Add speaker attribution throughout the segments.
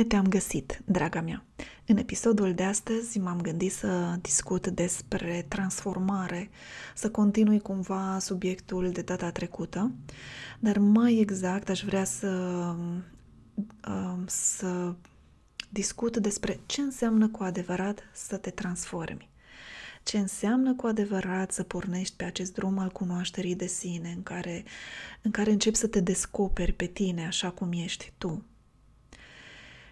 Speaker 1: Bine te-am găsit, draga mea! În episodul de astăzi m-am gândit să discut despre transformare, să continui cumva subiectul de data trecută, dar mai exact aș vrea să, um, să discut despre ce înseamnă cu adevărat să te transformi. Ce înseamnă cu adevărat să pornești pe acest drum al cunoașterii de sine, în care, în care începi să te descoperi pe tine așa cum ești tu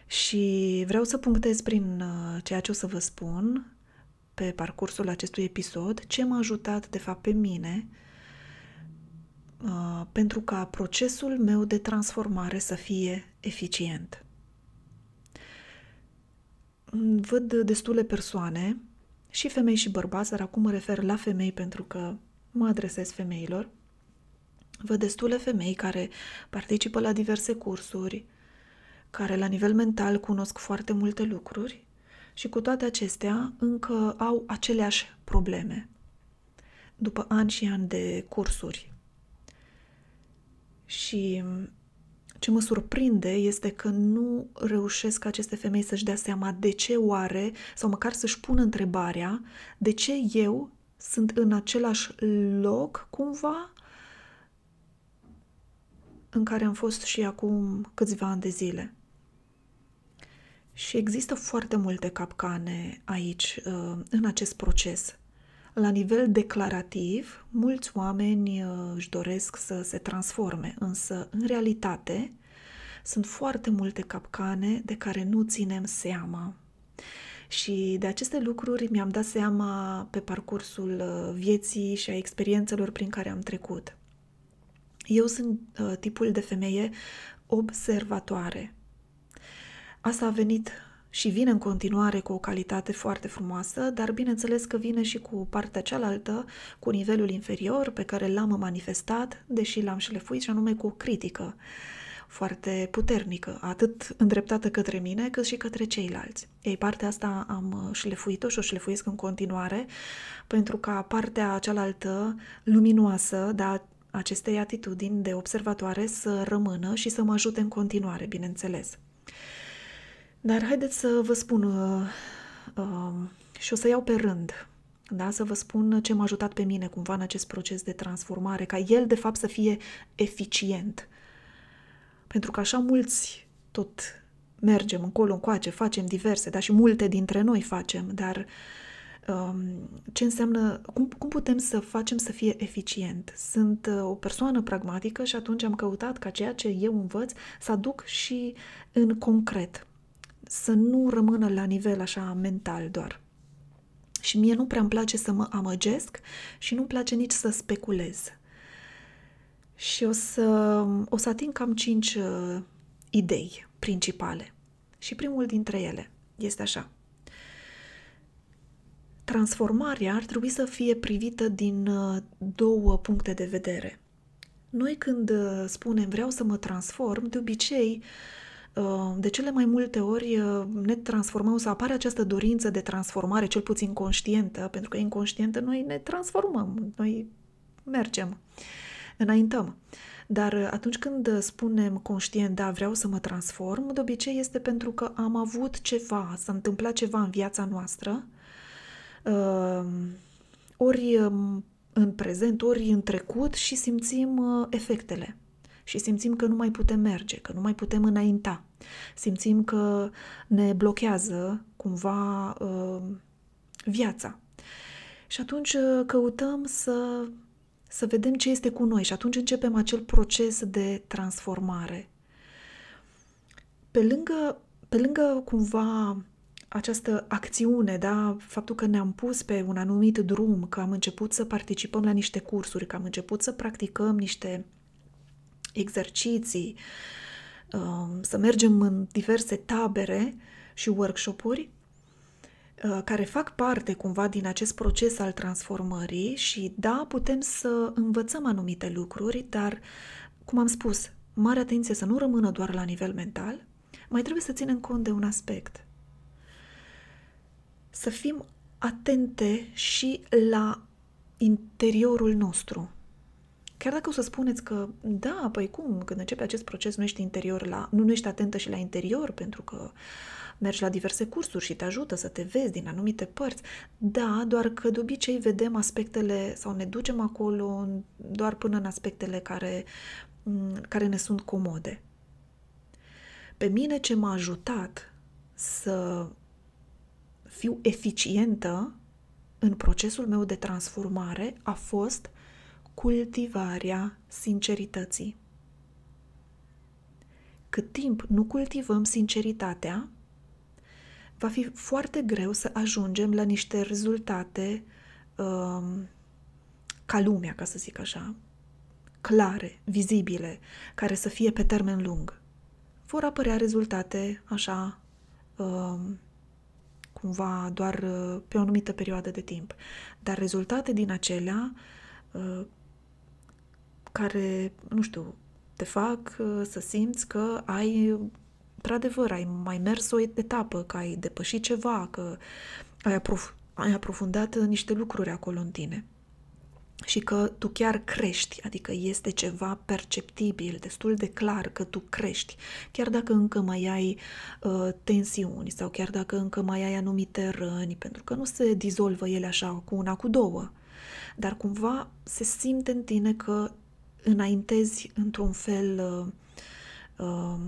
Speaker 1: și vreau să punctez prin uh, ceea ce o să vă spun pe parcursul acestui episod ce m-a ajutat de fapt pe mine uh, pentru ca procesul meu de transformare să fie eficient. Văd destule persoane, și femei și bărbați, dar acum mă refer la femei pentru că mă adresez femeilor. Văd destule femei care participă la diverse cursuri, care la nivel mental cunosc foarte multe lucruri și cu toate acestea încă au aceleași probleme după ani și ani de cursuri. Și ce mă surprinde este că nu reușesc aceste femei să-și dea seama de ce oare, sau măcar să-și pună întrebarea, de ce eu sunt în același loc, cumva, în care am fost și acum câțiva ani de zile. Și există foarte multe capcane aici, uh, în acest proces. La nivel declarativ, mulți oameni uh, își doresc să se transforme, însă, în realitate, sunt foarte multe capcane de care nu ținem seama. Și de aceste lucruri mi-am dat seama pe parcursul uh, vieții și a experiențelor prin care am trecut. Eu sunt tipul de femeie observatoare. Asta a venit și vine în continuare cu o calitate foarte frumoasă, dar bineînțeles că vine și cu partea cealaltă, cu nivelul inferior pe care l-am manifestat, deși l-am șlefuit, și anume cu o critică foarte puternică, atât îndreptată către mine, cât și către ceilalți. Ei, partea asta am șlefuit-o și o șlefuiesc în continuare, pentru ca partea cealaltă luminoasă, da, acestei atitudini de observatoare să rămână și să mă ajute în continuare, bineînțeles. Dar haideți să vă spun uh, uh, și o să iau pe rând, da? să vă spun ce m-a ajutat pe mine cumva în acest proces de transformare, ca el de fapt să fie eficient. Pentru că așa mulți tot mergem încolo, încoace, facem diverse, dar și multe dintre noi facem, dar um, ce înseamnă, cum, cum putem să facem să fie eficient? Sunt uh, o persoană pragmatică și atunci am căutat ca ceea ce eu învăț să aduc și în concret să nu rămână la nivel așa mental doar. Și mie nu prea îmi place să mă amăgesc și nu-mi place nici să speculez. Și o să, o să ating cam cinci uh, idei principale. Și primul dintre ele este așa. Transformarea ar trebui să fie privită din uh, două puncte de vedere. Noi când uh, spunem vreau să mă transform, de obicei uh, Uh, de cele mai multe ori uh, ne transformăm, să apare această dorință de transformare, cel puțin conștientă, pentru că inconștientă noi ne transformăm, noi mergem, înaintăm. Dar uh, atunci când spunem conștient, da, vreau să mă transform, de obicei este pentru că am avut ceva, s-a întâmplat ceva în viața noastră, ori în prezent, ori în trecut și simțim efectele și simțim că nu mai putem merge, că nu mai putem înainta. Simțim că ne blochează cumva uh, viața. Și atunci uh, căutăm să, să vedem ce este cu noi și atunci începem acel proces de transformare. Pe lângă, pe lângă cumva această acțiune, da, faptul că ne-am pus pe un anumit drum, că am început să participăm la niște cursuri, că am început să practicăm niște exerciții, um, să mergem în diverse tabere și workshopuri uh, care fac parte cumva din acest proces al transformării și da, putem să învățăm anumite lucruri, dar, cum am spus, mare atenție să nu rămână doar la nivel mental, mai trebuie să ținem cont de un aspect. Să fim atente și la interiorul nostru, Chiar dacă o să spuneți că, da, păi cum, când începe acest proces nu ești interior la, nu, nu ești atentă și la interior pentru că mergi la diverse cursuri și te ajută să te vezi din anumite părți. Da, doar că de obicei vedem aspectele sau ne ducem acolo doar până în aspectele care, care ne sunt comode. Pe mine ce m-a ajutat să fiu eficientă în procesul meu de transformare a fost cultivarea sincerității. Cât timp nu cultivăm sinceritatea, va fi foarte greu să ajungem la niște rezultate um, ca lumea, ca să zic așa, clare, vizibile, care să fie pe termen lung. Vor apărea rezultate așa um, cumva doar uh, pe o anumită perioadă de timp. Dar rezultate din acelea uh, care, nu știu, te fac uh, să simți că ai, într-adevăr, ai mai mers o etapă, că ai depășit ceva, că ai, aprof- ai aprofundat niște lucruri acolo în tine. Și că tu chiar crești, adică este ceva perceptibil, destul de clar că tu crești, chiar dacă încă mai ai uh, tensiuni sau chiar dacă încă mai ai anumite răni, pentru că nu se dizolvă ele așa cu una, cu două, dar cumva se simte în tine că înaintezi într-un fel, uh, uh,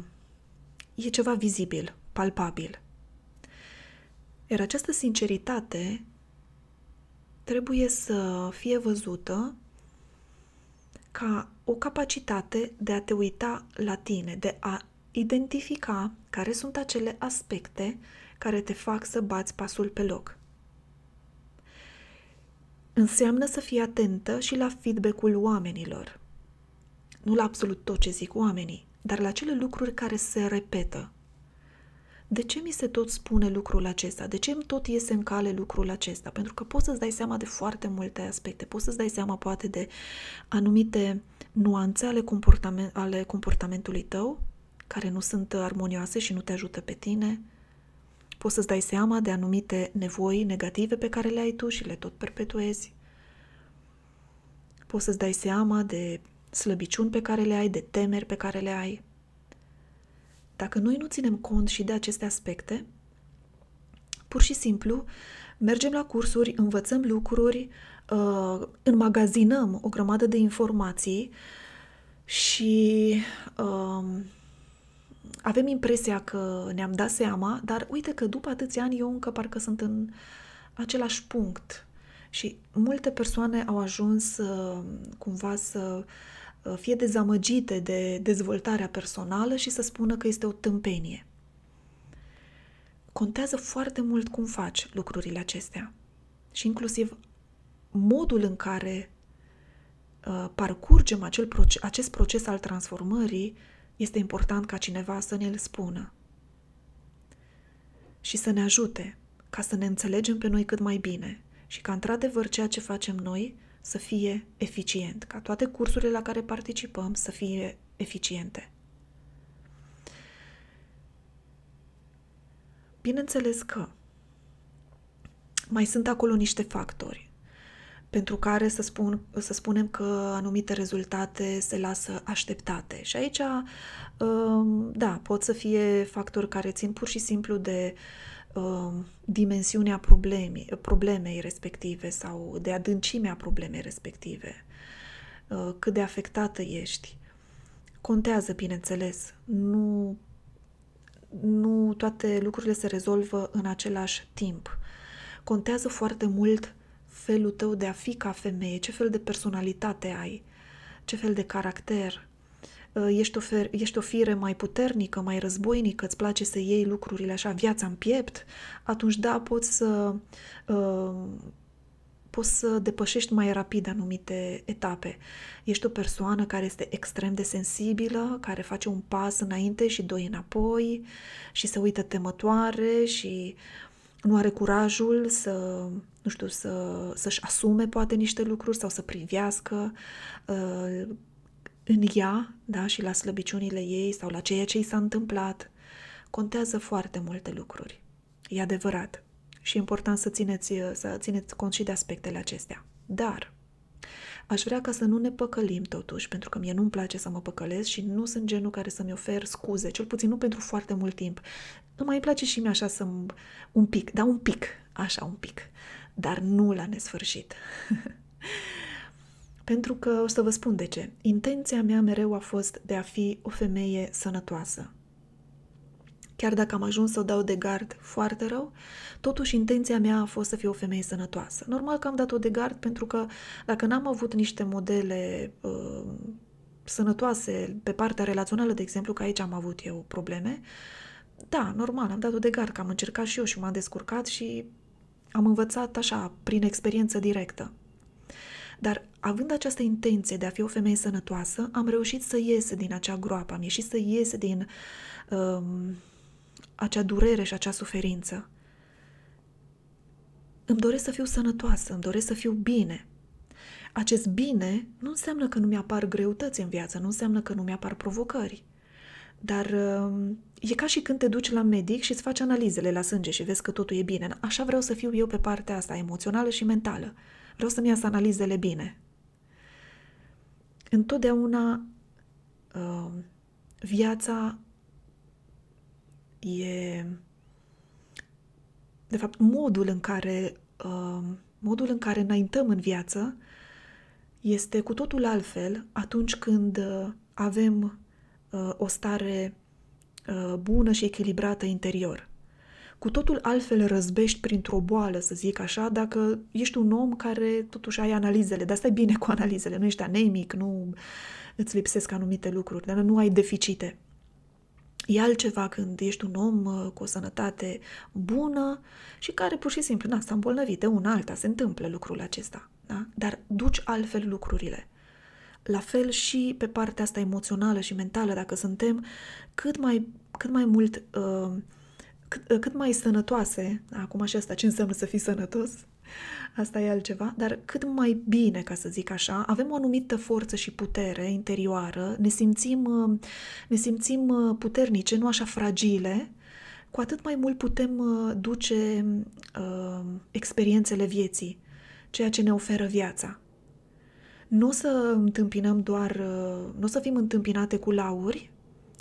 Speaker 1: e ceva vizibil, palpabil. Iar această sinceritate trebuie să fie văzută ca o capacitate de a te uita la tine, de a identifica care sunt acele aspecte care te fac să bați pasul pe loc. Înseamnă să fii atentă și la feedback-ul oamenilor. Nu la absolut tot ce zic oamenii, dar la cele lucruri care se repetă, de ce mi se tot spune lucrul acesta? De ce îmi tot iese în cale lucrul acesta? Pentru că poți să-ți dai seama de foarte multe aspecte. Poți să-ți dai seama poate de anumite nuanțe ale, comportament, ale comportamentului tău care nu sunt armonioase și nu te ajută pe tine. Poți să-ți dai seama de anumite nevoi negative pe care le ai tu și le tot perpetuezi. Poți să-ți dai seama de slăbiciuni pe care le ai, de temeri pe care le ai. Dacă noi nu ținem cont și de aceste aspecte, pur și simplu mergem la cursuri, învățăm lucruri, uh, înmagazinăm o grămadă de informații și uh, avem impresia că ne-am dat seama, dar uite că după atâția ani eu încă parcă sunt în același punct. Și multe persoane au ajuns uh, cumva să Uh, fie dezamăgite de dezvoltarea personală și să spună că este o tâmpenie. Contează foarte mult cum faci lucrurile acestea și inclusiv modul în care uh, parcurgem acel proces, acest proces al transformării este important ca cineva să ne-l spună și să ne ajute ca să ne înțelegem pe noi cât mai bine și ca într-adevăr ceea ce facem noi să fie eficient, ca toate cursurile la care participăm să fie eficiente. Bineînțeles că mai sunt acolo niște factori pentru care să, spun, să spunem că anumite rezultate se lasă așteptate. Și aici, um, da, pot să fie factori care țin pur și simplu de uh, dimensiunea problemei, problemei respective sau de adâncimea problemei respective, uh, cât de afectată ești. Contează, bineînțeles, nu, nu toate lucrurile se rezolvă în același timp. Contează foarte mult felul tău de a fi ca femeie, ce fel de personalitate ai, ce fel de caracter, Uh, ești o, fer, ești o fire mai puternică, mai războinică, îți place să iei lucrurile așa, viața în piept, atunci da, poți să, uh, poți să depășești mai rapid anumite etape. Ești o persoană care este extrem de sensibilă, care face un pas înainte și doi înapoi și se uită temătoare și nu are curajul să, nu știu, să, să-și asume poate niște lucruri sau să privească uh, în ea, da, și la slăbiciunile ei sau la ceea ce i s-a întâmplat, contează foarte multe lucruri. E adevărat. Și e important să țineți, să țineți cont și de aspectele acestea. Dar aș vrea ca să nu ne păcălim totuși, pentru că mie nu-mi place să mă păcălesc și nu sunt genul care să-mi ofer scuze, cel puțin nu pentru foarte mult timp. Nu mai place și mie așa să un pic, da un pic, așa un pic, dar nu la nesfârșit. pentru că o să vă spun de ce. Intenția mea mereu a fost de a fi o femeie sănătoasă. Chiar dacă am ajuns să o dau de gard foarte rău, totuși intenția mea a fost să fiu o femeie sănătoasă. Normal că am dat-o de gard pentru că dacă n-am avut niște modele uh, sănătoase pe partea relațională, de exemplu, că aici am avut eu probleme, da, normal, am dat-o de gard, că am încercat și eu și m-am descurcat și am învățat așa, prin experiență directă. Dar având această intenție de a fi o femeie sănătoasă, am reușit să ies din acea groapă, am ieșit să ies din um, acea durere și acea suferință. Îmi doresc să fiu sănătoasă, îmi doresc să fiu bine. Acest bine nu înseamnă că nu mi-apar greutăți în viață, nu înseamnă că nu mi-apar provocări. Dar um, e ca și când te duci la medic și îți faci analizele la sânge și vezi că totul e bine. Așa vreau să fiu eu pe partea asta, emoțională și mentală. Vreau să-mi iasă analizele bine. Întotdeauna uh, viața e de fapt modul în care uh, modul în care înaintăm în viață este cu totul altfel atunci când uh, avem uh, o stare uh, bună și echilibrată interior. Cu totul altfel răzbești printr-o boală, să zic așa, dacă ești un om care totuși ai analizele, dar stai bine cu analizele, nu ești anemic, nu îți lipsesc anumite lucruri, dar nu ai deficite. E altceva când ești un om uh, cu o sănătate bună și care pur și simplu, na, s-a îmbolnăvit de una alta, se întâmplă lucrul acesta, da? Dar duci altfel lucrurile. La fel și pe partea asta emoțională și mentală, dacă suntem cât mai, cât mai mult, uh, cât, uh, cât mai sănătoase, acum și asta, ce înseamnă să fii sănătos? asta e altceva, dar cât mai bine, ca să zic așa, avem o anumită forță și putere interioară, ne simțim, uh, ne simțim uh, puternice, nu așa fragile, cu atât mai mult putem uh, duce uh, experiențele vieții, ceea ce ne oferă viața. Nu o să întâmpinăm doar, uh, nu o să fim întâmpinate cu lauri,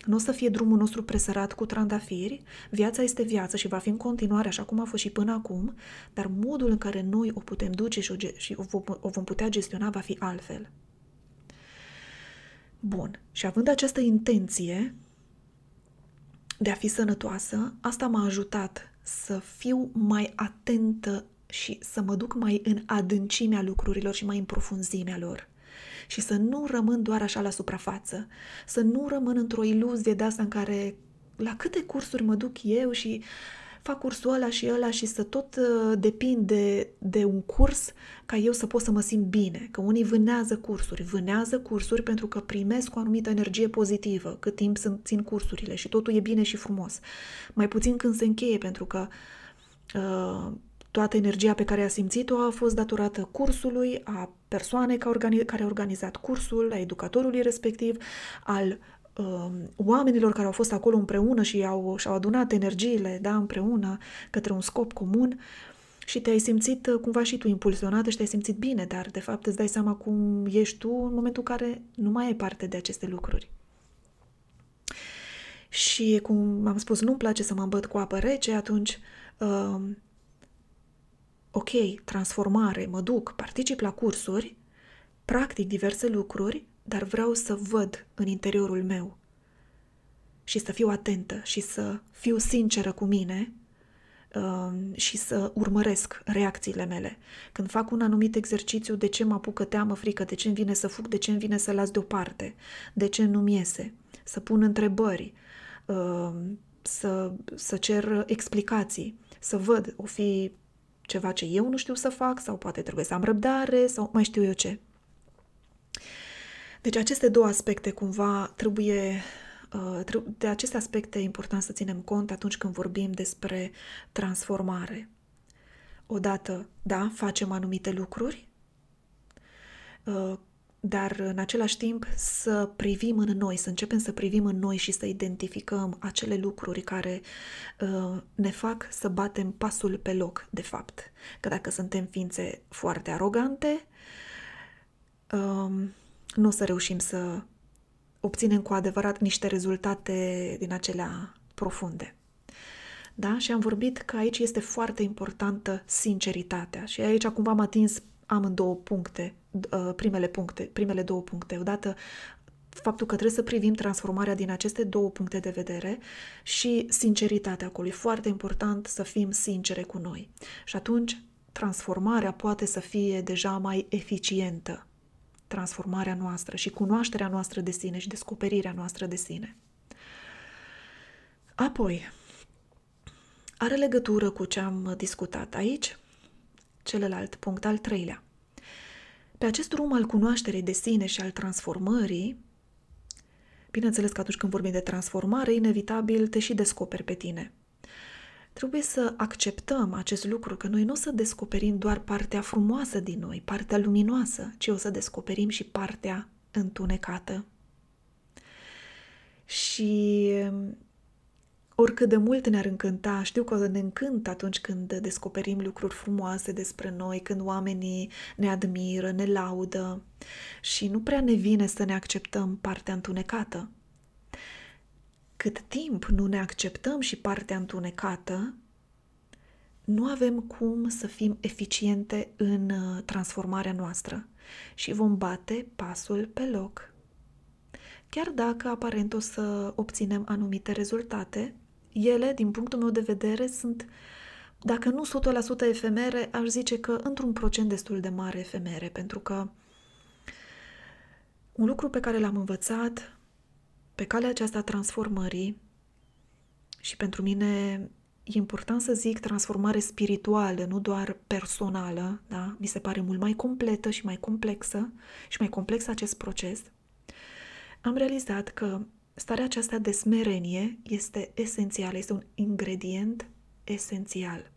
Speaker 1: nu o să fie drumul nostru presărat cu trandafiri, viața este viață și va fi în continuare așa cum a fost și până acum, dar modul în care noi o putem duce și o, și o, vom, o vom putea gestiona va fi altfel. Bun, și având această intenție de a fi sănătoasă, asta m-a ajutat să fiu mai atentă și să mă duc mai în adâncimea lucrurilor și mai în profunzimea lor și să nu rămân doar așa la suprafață, să nu rămân într-o iluzie de asta în care la câte cursuri mă duc eu și fac cursul ăla și ăla și să tot uh, depind de, de un curs ca eu să pot să mă simt bine. Că unii vânează cursuri, vânează cursuri pentru că primesc o anumită energie pozitivă cât timp sunt, țin cursurile și totul e bine și frumos. Mai puțin când se încheie pentru că uh, Toată energia pe care a simțit-o a fost datorată cursului, a persoanei care a organizat cursul, a educatorului respectiv, al uh, oamenilor care au fost acolo împreună și au, și-au adunat energiile da, împreună către un scop comun și te-ai simțit uh, cumva și tu impulsionată și te-ai simțit bine, dar de fapt îți dai seama cum ești tu în momentul în care nu mai ai parte de aceste lucruri. Și cum am spus, nu-mi place să mă îmbăt cu apă rece, atunci uh, ok, transformare, mă duc, particip la cursuri, practic diverse lucruri, dar vreau să văd în interiorul meu. Și să fiu atentă și să fiu sinceră cu mine uh, și să urmăresc reacțiile mele. Când fac un anumit exercițiu, de ce mă apucă teamă, frică, de ce îmi vine să fug, de ce îmi vine să las deoparte, de ce nu-mi iese, să pun întrebări, uh, să, să cer explicații, să văd, o fi ceva ce eu nu știu să fac sau poate trebuie să am răbdare sau mai știu eu ce. Deci aceste două aspecte cumva trebuie uh, de aceste aspecte e important să ținem cont atunci când vorbim despre transformare. Odată, da, facem anumite lucruri, uh, dar în același timp să privim în noi, să începem să privim în noi și să identificăm acele lucruri care uh, ne fac să batem pasul pe loc, de fapt. Că dacă suntem ființe foarte arogante, um, nu o să reușim să obținem cu adevărat niște rezultate din acelea profunde. Da? Și am vorbit că aici este foarte importantă sinceritatea. Și aici cumva am atins amândouă puncte, uh, primele puncte, primele două puncte. Odată faptul că trebuie să privim transformarea din aceste două puncte de vedere și sinceritatea acolo. E foarte important să fim sincere cu noi. Și atunci transformarea poate să fie deja mai eficientă. Transformarea noastră și cunoașterea noastră de sine și descoperirea noastră de sine. Apoi, are legătură cu ce am discutat aici, celălalt punct al treilea. Pe acest drum al cunoașterii de sine și al transformării, bineînțeles că atunci când vorbim de transformare, inevitabil te și descoperi pe tine. Trebuie să acceptăm acest lucru, că noi nu o să descoperim doar partea frumoasă din noi, partea luminoasă, ci o să descoperim și partea întunecată. Și oricât de mult ne-ar încânta, știu că ne încântă atunci când descoperim lucruri frumoase despre noi, când oamenii ne admiră, ne laudă și nu prea ne vine să ne acceptăm partea întunecată. Cât timp nu ne acceptăm și partea întunecată, nu avem cum să fim eficiente în uh, transformarea noastră și vom bate pasul pe loc. Chiar dacă aparent o să obținem anumite rezultate, ele, din punctul meu de vedere, sunt, dacă nu 100% efemere, aș zice că într-un procent destul de mare efemere, pentru că un lucru pe care l-am învățat pe calea aceasta transformării și pentru mine e important să zic transformare spirituală, nu doar personală, da? Mi se pare mult mai completă și mai complexă și mai complex acest proces. Am realizat că Starea aceasta de smerenie este esențială, este un ingredient esențial.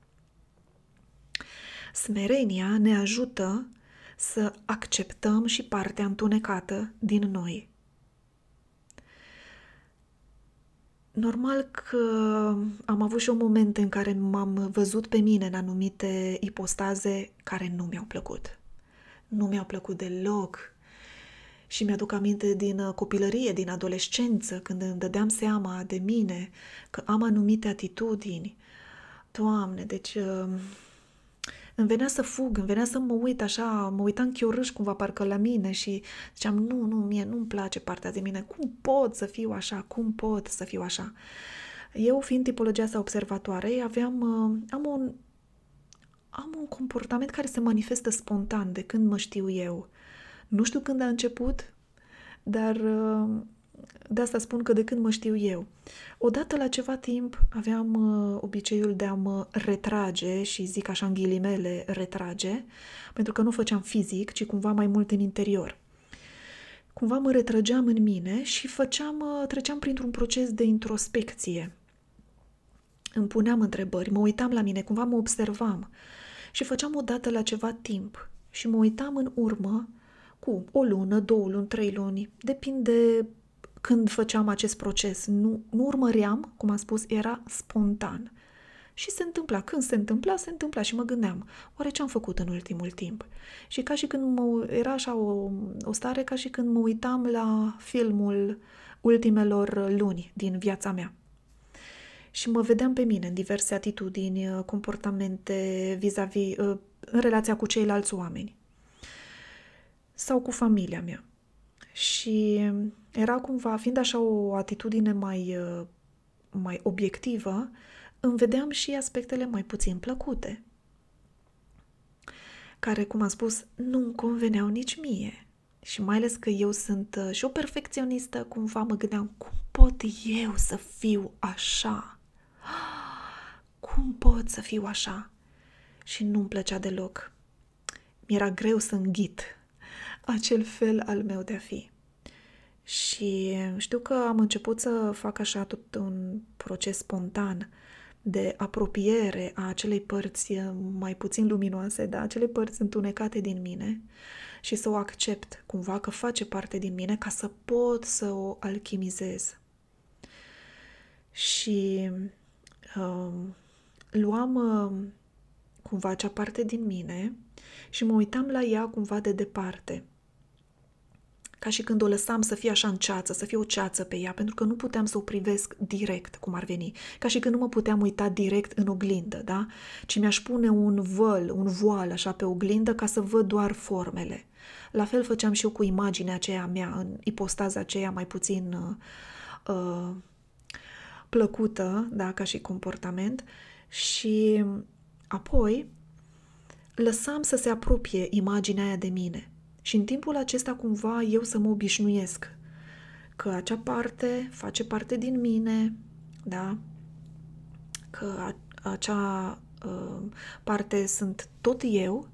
Speaker 1: Smerenia ne ajută să acceptăm și partea întunecată din noi. Normal că am avut și un moment în care m-am văzut pe mine în anumite ipostaze care nu mi-au plăcut. Nu mi-au plăcut deloc și mi-aduc aminte din uh, copilărie, din adolescență, când îmi dădeam seama de mine că am anumite atitudini. Doamne, deci uh, îmi venea să fug, îmi venea să mă uit așa, mă uitam chiorâș cumva parcă la mine și ziceam, nu, nu, mie nu-mi place partea de mine, cum pot să fiu așa, cum pot să fiu așa? Eu, fiind tipologia asta observatoare, aveam, uh, am un, am un comportament care se manifestă spontan de când mă știu eu. Nu știu când a început, dar uh, de asta spun că de când mă știu eu. Odată la ceva timp aveam uh, obiceiul de a mă retrage și zic așa în ghilimele retrage, pentru că nu făceam fizic, ci cumva mai mult în interior. Cumva mă retrăgeam în mine și făceam, uh, treceam printr-un proces de introspecție. Îmi puneam întrebări, mă uitam la mine, cumva mă observam și făceam odată la ceva timp și mă uitam în urmă cu o lună, două luni, trei luni, depinde când făceam acest proces. Nu, nu urmăream, cum am spus, era spontan. Și se întâmpla. Când se întâmpla, se întâmpla și mă gândeam, oare ce am făcut în ultimul timp? Și ca și când mă, era așa o, o stare ca și când mă uitam la filmul ultimelor luni din viața mea. Și mă vedeam pe mine în diverse atitudini, comportamente vis-a-vis, în relația cu ceilalți oameni sau cu familia mea. Și era cumva, fiind așa o atitudine mai, uh, mai obiectivă, îmi vedeam și aspectele mai puțin plăcute, care, cum am spus, nu-mi conveneau nici mie. Și mai ales că eu sunt uh, și o perfecționistă, cumva mă gândeam, cum pot eu să fiu așa? Cum pot să fiu așa? Și nu-mi plăcea deloc. Mi-era greu să înghit acel fel al meu de a fi. Și știu că am început să fac așa tot un proces spontan de apropiere a acelei părți mai puțin luminoase, da, acele părți întunecate din mine și să o accept cumva că face parte din mine ca să pot să o alchimizez. Și uh, luam uh, cumva acea parte din mine și mă uitam la ea cumva de departe ca și când o lăsam să fie așa în ceață, să fie o ceață pe ea, pentru că nu puteam să o privesc direct, cum ar veni, ca și când nu mă puteam uita direct în oglindă, da? Ci mi-aș pune un văl, un voal așa pe oglindă ca să văd doar formele. La fel făceam și eu cu imaginea aceea mea, în ipostaza aceea mai puțin uh, uh, plăcută, da, ca și comportament și apoi lăsam să se apropie imaginea aia de mine. Și în timpul acesta cumva eu să mă obișnuiesc că acea parte face parte din mine, da? Că acea uh, parte sunt tot eu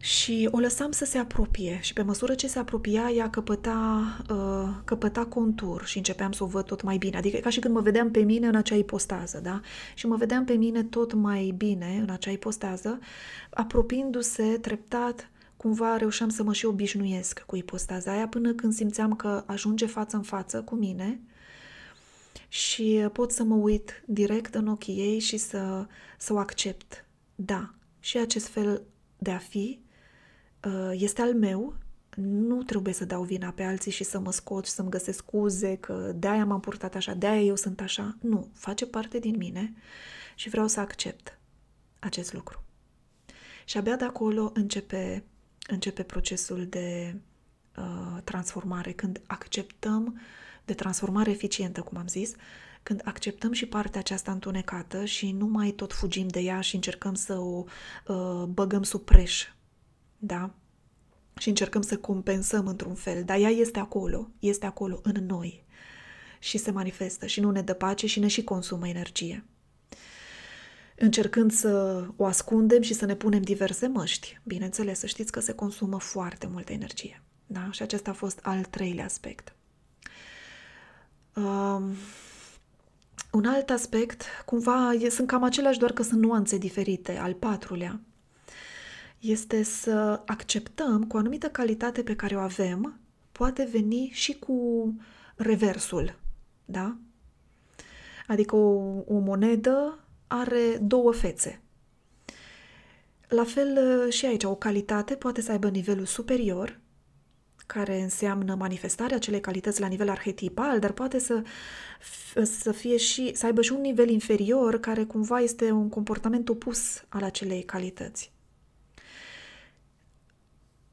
Speaker 1: și o lăsam să se apropie și pe măsură ce se apropia, ea căpăta, uh, căpăta contur și începeam să o văd tot mai bine. Adică ca și când mă vedeam pe mine în acea ipostază, da? Și mă vedeam pe mine tot mai bine în acea ipostază, apropiindu-se treptat, cumva reușeam să mă și obișnuiesc cu ipostaza aia până când simțeam că ajunge față în față cu mine și pot să mă uit direct în ochii ei și să, să o accept. Da, și acest fel de a fi Uh, este al meu, nu trebuie să dau vina pe alții și să mă scot și să-mi găsesc scuze că de-aia m-am purtat așa, de-aia eu sunt așa. Nu, face parte din mine și vreau să accept acest lucru. Și abia de acolo începe, începe procesul de uh, transformare, când acceptăm, de transformare eficientă, cum am zis, când acceptăm și partea aceasta întunecată și nu mai tot fugim de ea și încercăm să o uh, băgăm sub preș, da? Și încercăm să compensăm într-un fel, dar ea este acolo, este acolo în noi și se manifestă și nu ne dă pace și ne și consumă energie. Încercând să o ascundem și să ne punem diverse măști, bineînțeles, să știți că se consumă foarte multă energie. Da? Și acesta a fost al treilea aspect. Um, un alt aspect, cumva, sunt cam aceleași, doar că sunt nuanțe diferite, al patrulea, este să acceptăm cu o anumită calitate pe care o avem, poate veni și cu reversul, da? Adică o, o monedă are două fețe. La fel și aici, o calitate poate să aibă nivelul superior, care înseamnă manifestarea acelei calități la nivel arhetipal, dar poate să, să fie și, să aibă și un nivel inferior care cumva este un comportament opus al acelei calități.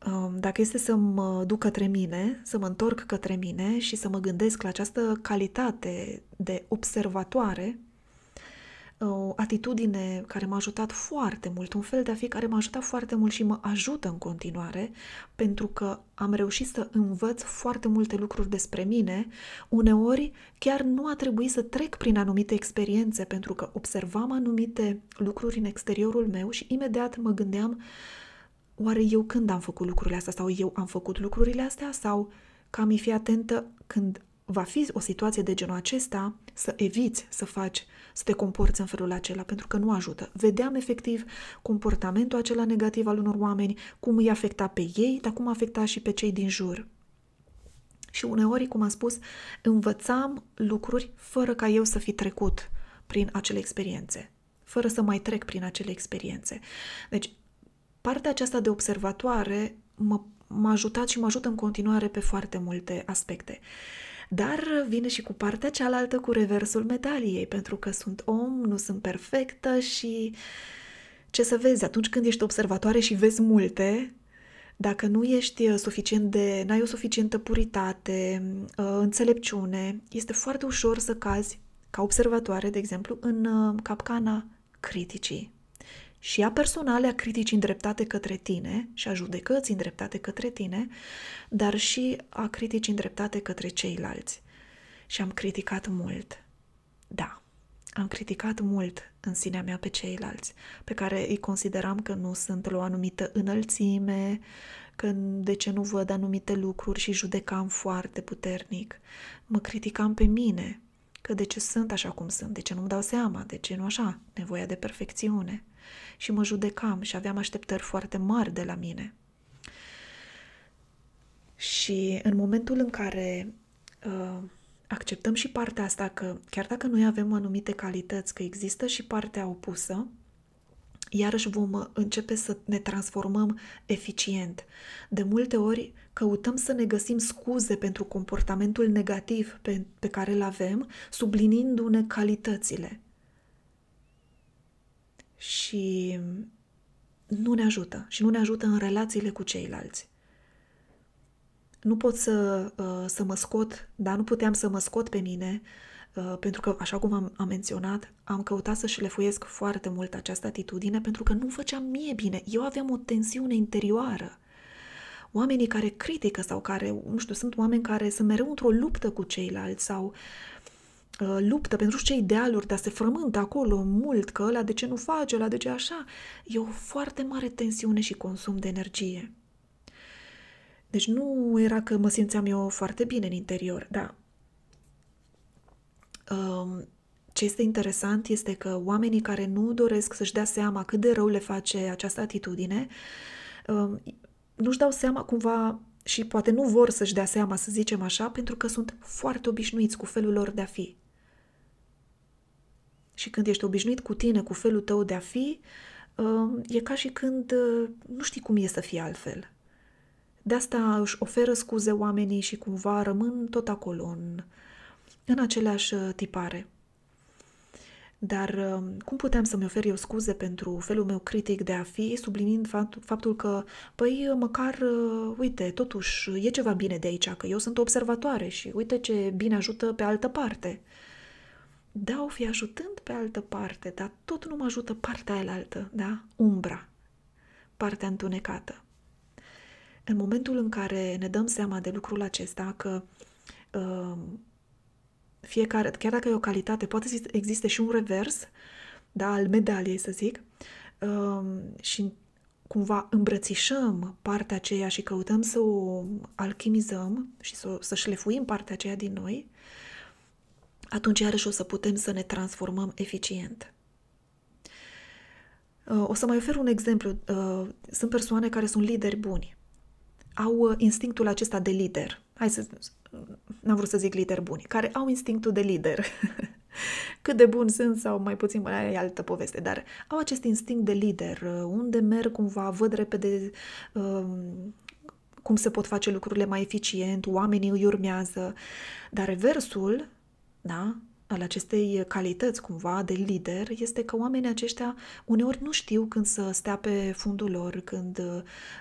Speaker 1: Um, dacă este să mă duc către mine, să mă întorc către mine și să mă gândesc la această calitate de observatoare, o atitudine care m-a ajutat foarte mult, un fel de a fi care m-a ajutat foarte mult și mă ajută în continuare, pentru că am reușit să învăț foarte multe lucruri despre mine. Uneori chiar nu a trebuit să trec prin anumite experiențe, pentru că observam anumite lucruri în exteriorul meu și imediat mă gândeam oare eu când am făcut lucrurile astea sau eu am făcut lucrurile astea sau că am fi atentă când va fi o situație de genul acesta să eviți să faci, să te comporți în felul acela, pentru că nu ajută. Vedeam efectiv comportamentul acela negativ al unor oameni, cum îi afecta pe ei, dar cum afecta și pe cei din jur. Și uneori, cum am spus, învățam lucruri fără ca eu să fi trecut prin acele experiențe, fără să mai trec prin acele experiențe. Deci, partea aceasta de observatoare mă, m-a ajutat și mă ajută în continuare pe foarte multe aspecte. Dar vine și cu partea cealaltă, cu reversul medaliei, pentru că sunt om, nu sunt perfectă și ce să vezi, atunci când ești observatoare și vezi multe, dacă nu ești suficient de, n-ai o suficientă puritate, uh, înțelepciune, este foarte ușor să cazi ca observatoare, de exemplu, în uh, capcana criticii și a personale, a critici îndreptate către tine și a judecăți îndreptate către tine, dar și a critici îndreptate către ceilalți. Și am criticat mult. Da, am criticat mult în sinea mea pe ceilalți, pe care îi consideram că nu sunt la o anumită înălțime, că de ce nu văd anumite lucruri și judecam foarte puternic. Mă criticam pe mine, că de ce sunt așa cum sunt, de ce nu-mi dau seama, de ce nu așa, nevoia de perfecțiune și mă judecam și aveam așteptări foarte mari de la mine. Și în momentul în care uh, acceptăm și partea asta că chiar dacă noi avem anumite calități, că există și partea opusă, iarăși vom începe să ne transformăm eficient. De multe ori căutăm să ne găsim scuze pentru comportamentul negativ pe, pe care îl avem, sublinindu-ne calitățile. Și nu ne ajută. Și nu ne ajută în relațiile cu ceilalți. Nu pot să, uh, să mă scot, dar nu puteam să mă scot pe mine Uh, pentru că, așa cum am, am menționat, am căutat să șlefuiesc foarte mult această atitudine pentru că nu făceam mie bine. Eu aveam o tensiune interioară. Oamenii care critică sau care, nu știu, sunt oameni care sunt mereu într-o luptă cu ceilalți sau uh, luptă pentru ce idealuri, dar se frământă acolo mult că ăla de ce nu face, ăla de ce așa. E o foarte mare tensiune și consum de energie. Deci nu era că mă simțeam eu foarte bine în interior, dar ce este interesant este că oamenii care nu doresc să-și dea seama cât de rău le face această atitudine, nu-și dau seama cumva și poate nu vor să-și dea seama, să zicem așa, pentru că sunt foarte obișnuiți cu felul lor de a fi. Și când ești obișnuit cu tine, cu felul tău de a fi, e ca și când nu știi cum e să fie altfel. De asta își oferă scuze oamenii și cumva rămân tot acolo, în, în aceleași uh, tipare. Dar uh, cum puteam să-mi ofer eu scuze pentru felul meu critic de a fi, sublinind faptul că, păi, măcar, uh, uite, totuși, e ceva bine de aici, că eu sunt observatoare și uite ce bine ajută pe altă parte. Da, o fi ajutând pe altă parte, dar tot nu mă ajută partea aia altă, da? Umbra, partea întunecată. În momentul în care ne dăm seama de lucrul acesta, că uh, fiecare, chiar dacă e o calitate, poate să existe și un revers, da, al medaliei, să zic, um, și cumva îmbrățișăm partea aceea și căutăm să o alchimizăm și să, să șlefuim partea aceea din noi, atunci iarăși o să putem să ne transformăm eficient. Uh, o să mai ofer un exemplu. Uh, sunt persoane care sunt lideri buni. Au uh, instinctul acesta de lider. Hai să n-am vrut să zic lideri buni, care au instinctul de lider. Cât de buni sunt sau mai puțin, mai e altă poveste, dar au acest instinct de lider, uh, unde merg cumva, văd repede um, cum se pot face lucrurile mai eficient, oamenii îi urmează, dar reversul, da, al acestei calități cumva de lider este că oamenii aceștia uneori nu știu când să stea pe fundul lor, când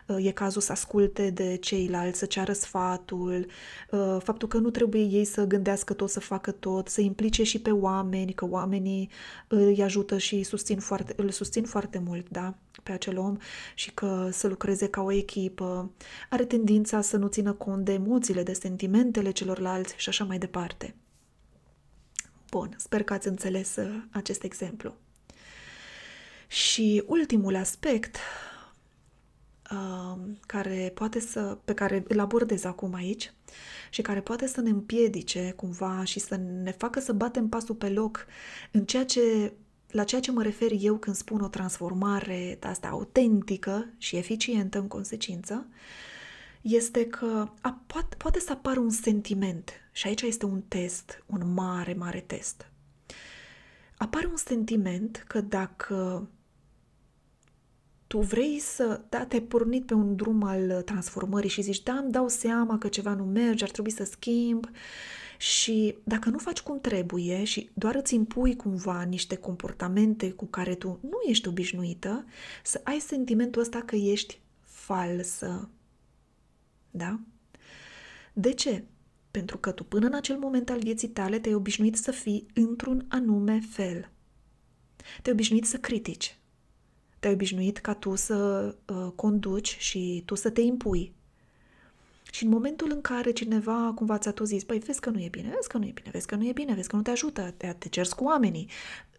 Speaker 1: uh, e cazul să asculte de ceilalți, să ceară sfatul, uh, faptul că nu trebuie ei să gândească tot, să facă tot, să implice și pe oameni, că oamenii îi ajută și susțin foarte, îl susțin foarte mult, da, pe acel om și că să lucreze ca o echipă. Are tendința să nu țină cont de emoțiile, de sentimentele celorlalți și așa mai departe. Bun, sper că ați înțeles uh, acest exemplu. Și ultimul aspect uh, care poate să, pe care îl abordez acum aici și care poate să ne împiedice cumva și să ne facă să batem pasul pe loc în ceea ce, la ceea ce mă refer eu când spun o transformare asta autentică și eficientă în consecință, este că a, poate, poate să apară un sentiment și aici este un test, un mare, mare test. Apare un sentiment că dacă tu vrei să, da, te-ai pornit pe un drum al transformării și zici, da, îmi dau seama că ceva nu merge, ar trebui să schimb și dacă nu faci cum trebuie și doar îți impui cumva niște comportamente cu care tu nu ești obișnuită, să ai sentimentul ăsta că ești falsă. Da? De ce? Pentru că tu până în acel moment al vieții tale te-ai obișnuit să fii într-un anume fel. Te-ai obișnuit să critici. Te-ai obișnuit ca tu să uh, conduci și tu să te impui. Și în momentul în care cineva cumva ți-a tot zis, păi vezi că nu e bine, vezi că nu e bine, vezi că nu e bine, vezi că nu te ajută, te, te ceri cu oamenii,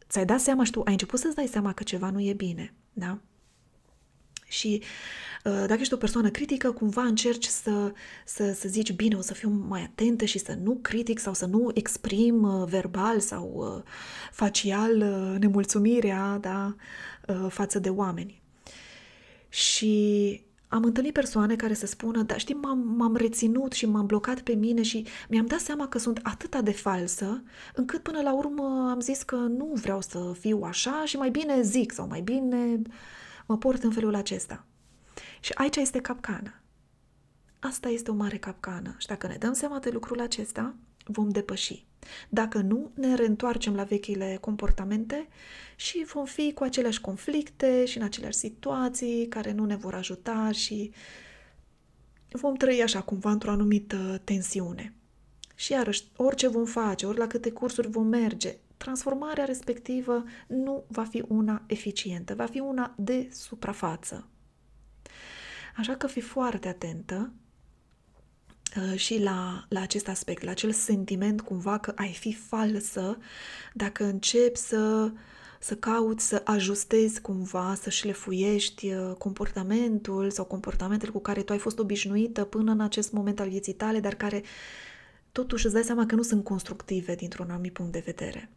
Speaker 1: ți-ai dat seama și tu ai început să-ți dai seama că ceva nu e bine, da? Și uh, dacă ești o persoană critică, cumva încerci să, să, să zici, bine, o să fiu mai atentă și să nu critic sau să nu exprim uh, verbal sau uh, facial nemulțumirea da, față de oameni. Și am întâlnit persoane care să spună, dar știi, m-am, m-am reținut și m-am blocat pe mine și mi-am dat seama că sunt atâta de falsă, încât până la urmă am zis că nu vreau să fiu așa și mai bine zic sau mai bine mă port în felul acesta. Și aici este capcana. Asta este o mare capcană și dacă ne dăm seama de lucrul acesta, vom depăși. Dacă nu, ne reîntoarcem la vechile comportamente și vom fi cu aceleași conflicte și în aceleași situații care nu ne vor ajuta și vom trăi așa cumva într-o anumită tensiune. Și iarăși, orice vom face, ori la câte cursuri vom merge, transformarea respectivă nu va fi una eficientă, va fi una de suprafață. Așa că fi foarte atentă Uh, și la, la acest aspect, la acel sentiment cumva că ai fi falsă dacă începi să, să cauți să ajustezi cumva, să șlefuiești uh, comportamentul sau comportamentele cu care tu ai fost obișnuită până în acest moment al vieții tale, dar care totuși îți dai seama că nu sunt constructive dintr-un anumit punct de vedere.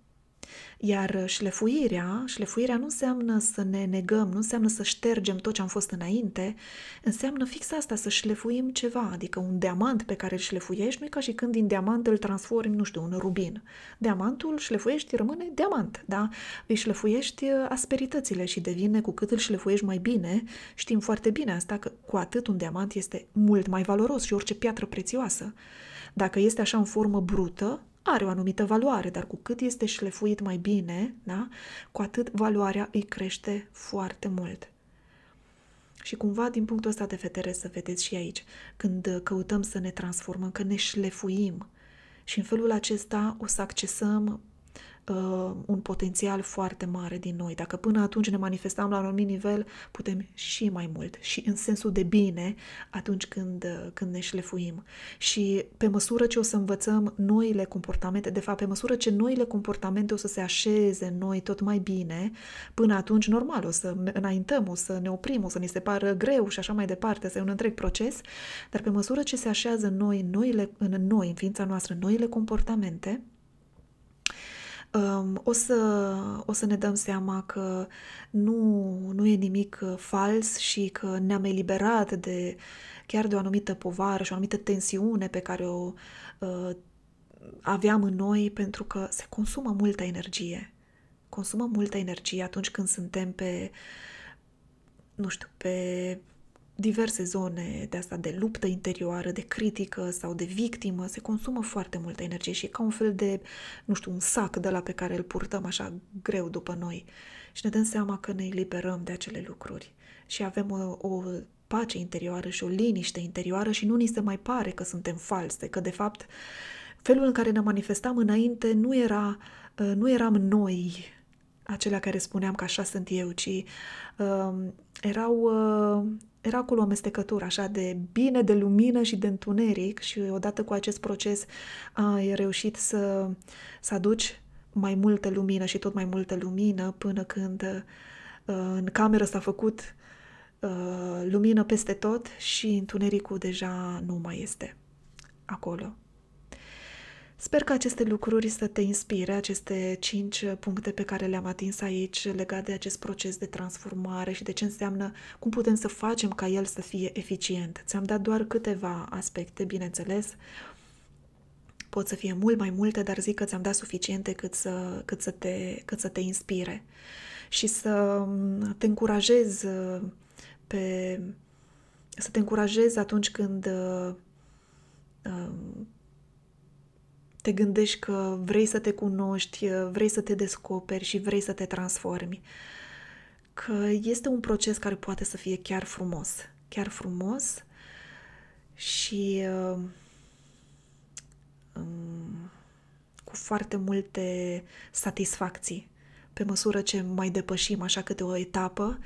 Speaker 1: Iar șlefuirea, șlefuirea nu înseamnă să ne negăm, nu înseamnă să ștergem tot ce am fost înainte, înseamnă fix asta, să șlefuim ceva, adică un diamant pe care îl șlefuiești, nu e ca și când din diamant îl transformi, nu știu, în rubin. Diamantul șlefuiești, rămâne diamant, da? Îi șlefuiești uh, asperitățile și devine cu cât îl șlefuiești mai bine, știm foarte bine asta, că cu atât un diamant este mult mai valoros și orice piatră prețioasă. Dacă este așa în formă brută, are o anumită valoare, dar cu cât este șlefuit mai bine, da, cu atât valoarea îi crește foarte mult. Și cumva, din punctul ăsta de vedere, să vedeți și aici, când căutăm să ne transformăm, că ne șlefuim și în felul acesta o să accesăm uh, un potențial foarte mare din noi. Dacă până atunci ne manifestam la un anumit nivel, putem și mai mult și în sensul de bine atunci când, uh, când ne șlefuim. Și pe măsură ce o să învățăm noile comportamente, de fapt, pe măsură ce noile comportamente o să se așeze în noi tot mai bine, până atunci, normal, o să înaintăm, o să ne oprim, o să ni se pară greu și așa mai departe, să e un întreg proces, dar pe măsură ce se așează în noi, noile, în noi, în ființa noastră, noile comportamente, um, o, să, o să ne dăm seama că nu, nu e nimic uh, fals și că ne-am eliberat de chiar de o anumită povară și o anumită tensiune pe care o uh, aveam în noi pentru că se consumă multă energie. Consumă multă energie atunci când suntem pe, nu știu, pe diverse zone de asta de luptă interioară, de critică sau de victimă, se consumă foarte multă energie și e ca un fel de, nu știu, un sac de la pe care îl purtăm așa greu după noi. Și ne dăm seama că ne eliberăm de acele lucruri și avem o, o pace interioară și o liniște interioară și nu ni se mai pare că suntem false, că de fapt felul în care ne manifestam înainte nu era, nu eram noi, acelea care spuneam că așa sunt eu, ci uh, erau, uh, era acolo o amestecătură așa de bine, de lumină și de întuneric și odată cu acest proces ai reușit să, să aduci mai multă lumină și tot mai multă lumină până când uh, în cameră s-a făcut uh, lumină peste tot și întunericul deja nu mai este acolo. Sper că aceste lucruri să te inspire, aceste cinci puncte pe care le-am atins aici legate de acest proces de transformare și de ce înseamnă, cum putem să facem ca el să fie eficient. Ți-am dat doar câteva aspecte, bineînțeles, pot să fie mult mai multe, dar zic că ți-am dat suficiente cât să, cât să, te, cât să te inspire și să te încurajez pe să te încurajez atunci când uh, te gândești că vrei să te cunoști, vrei să te descoperi și vrei să te transformi. Că este un proces care poate să fie chiar frumos, chiar frumos și uh, um, cu foarte multe satisfacții pe măsură ce mai depășim așa câte o etapă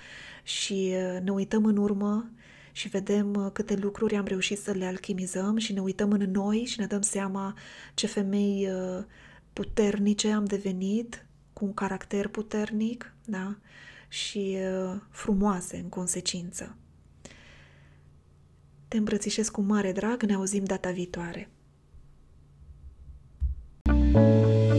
Speaker 1: și uh, ne uităm în urmă și vedem uh, câte lucruri am reușit să le alchimizăm și ne uităm în noi și ne dăm seama ce femei uh, puternice am devenit, cu un caracter puternic, da? Și uh, frumoase în consecință. Te îmbrățișez cu mare drag, ne auzim data viitoare. thank you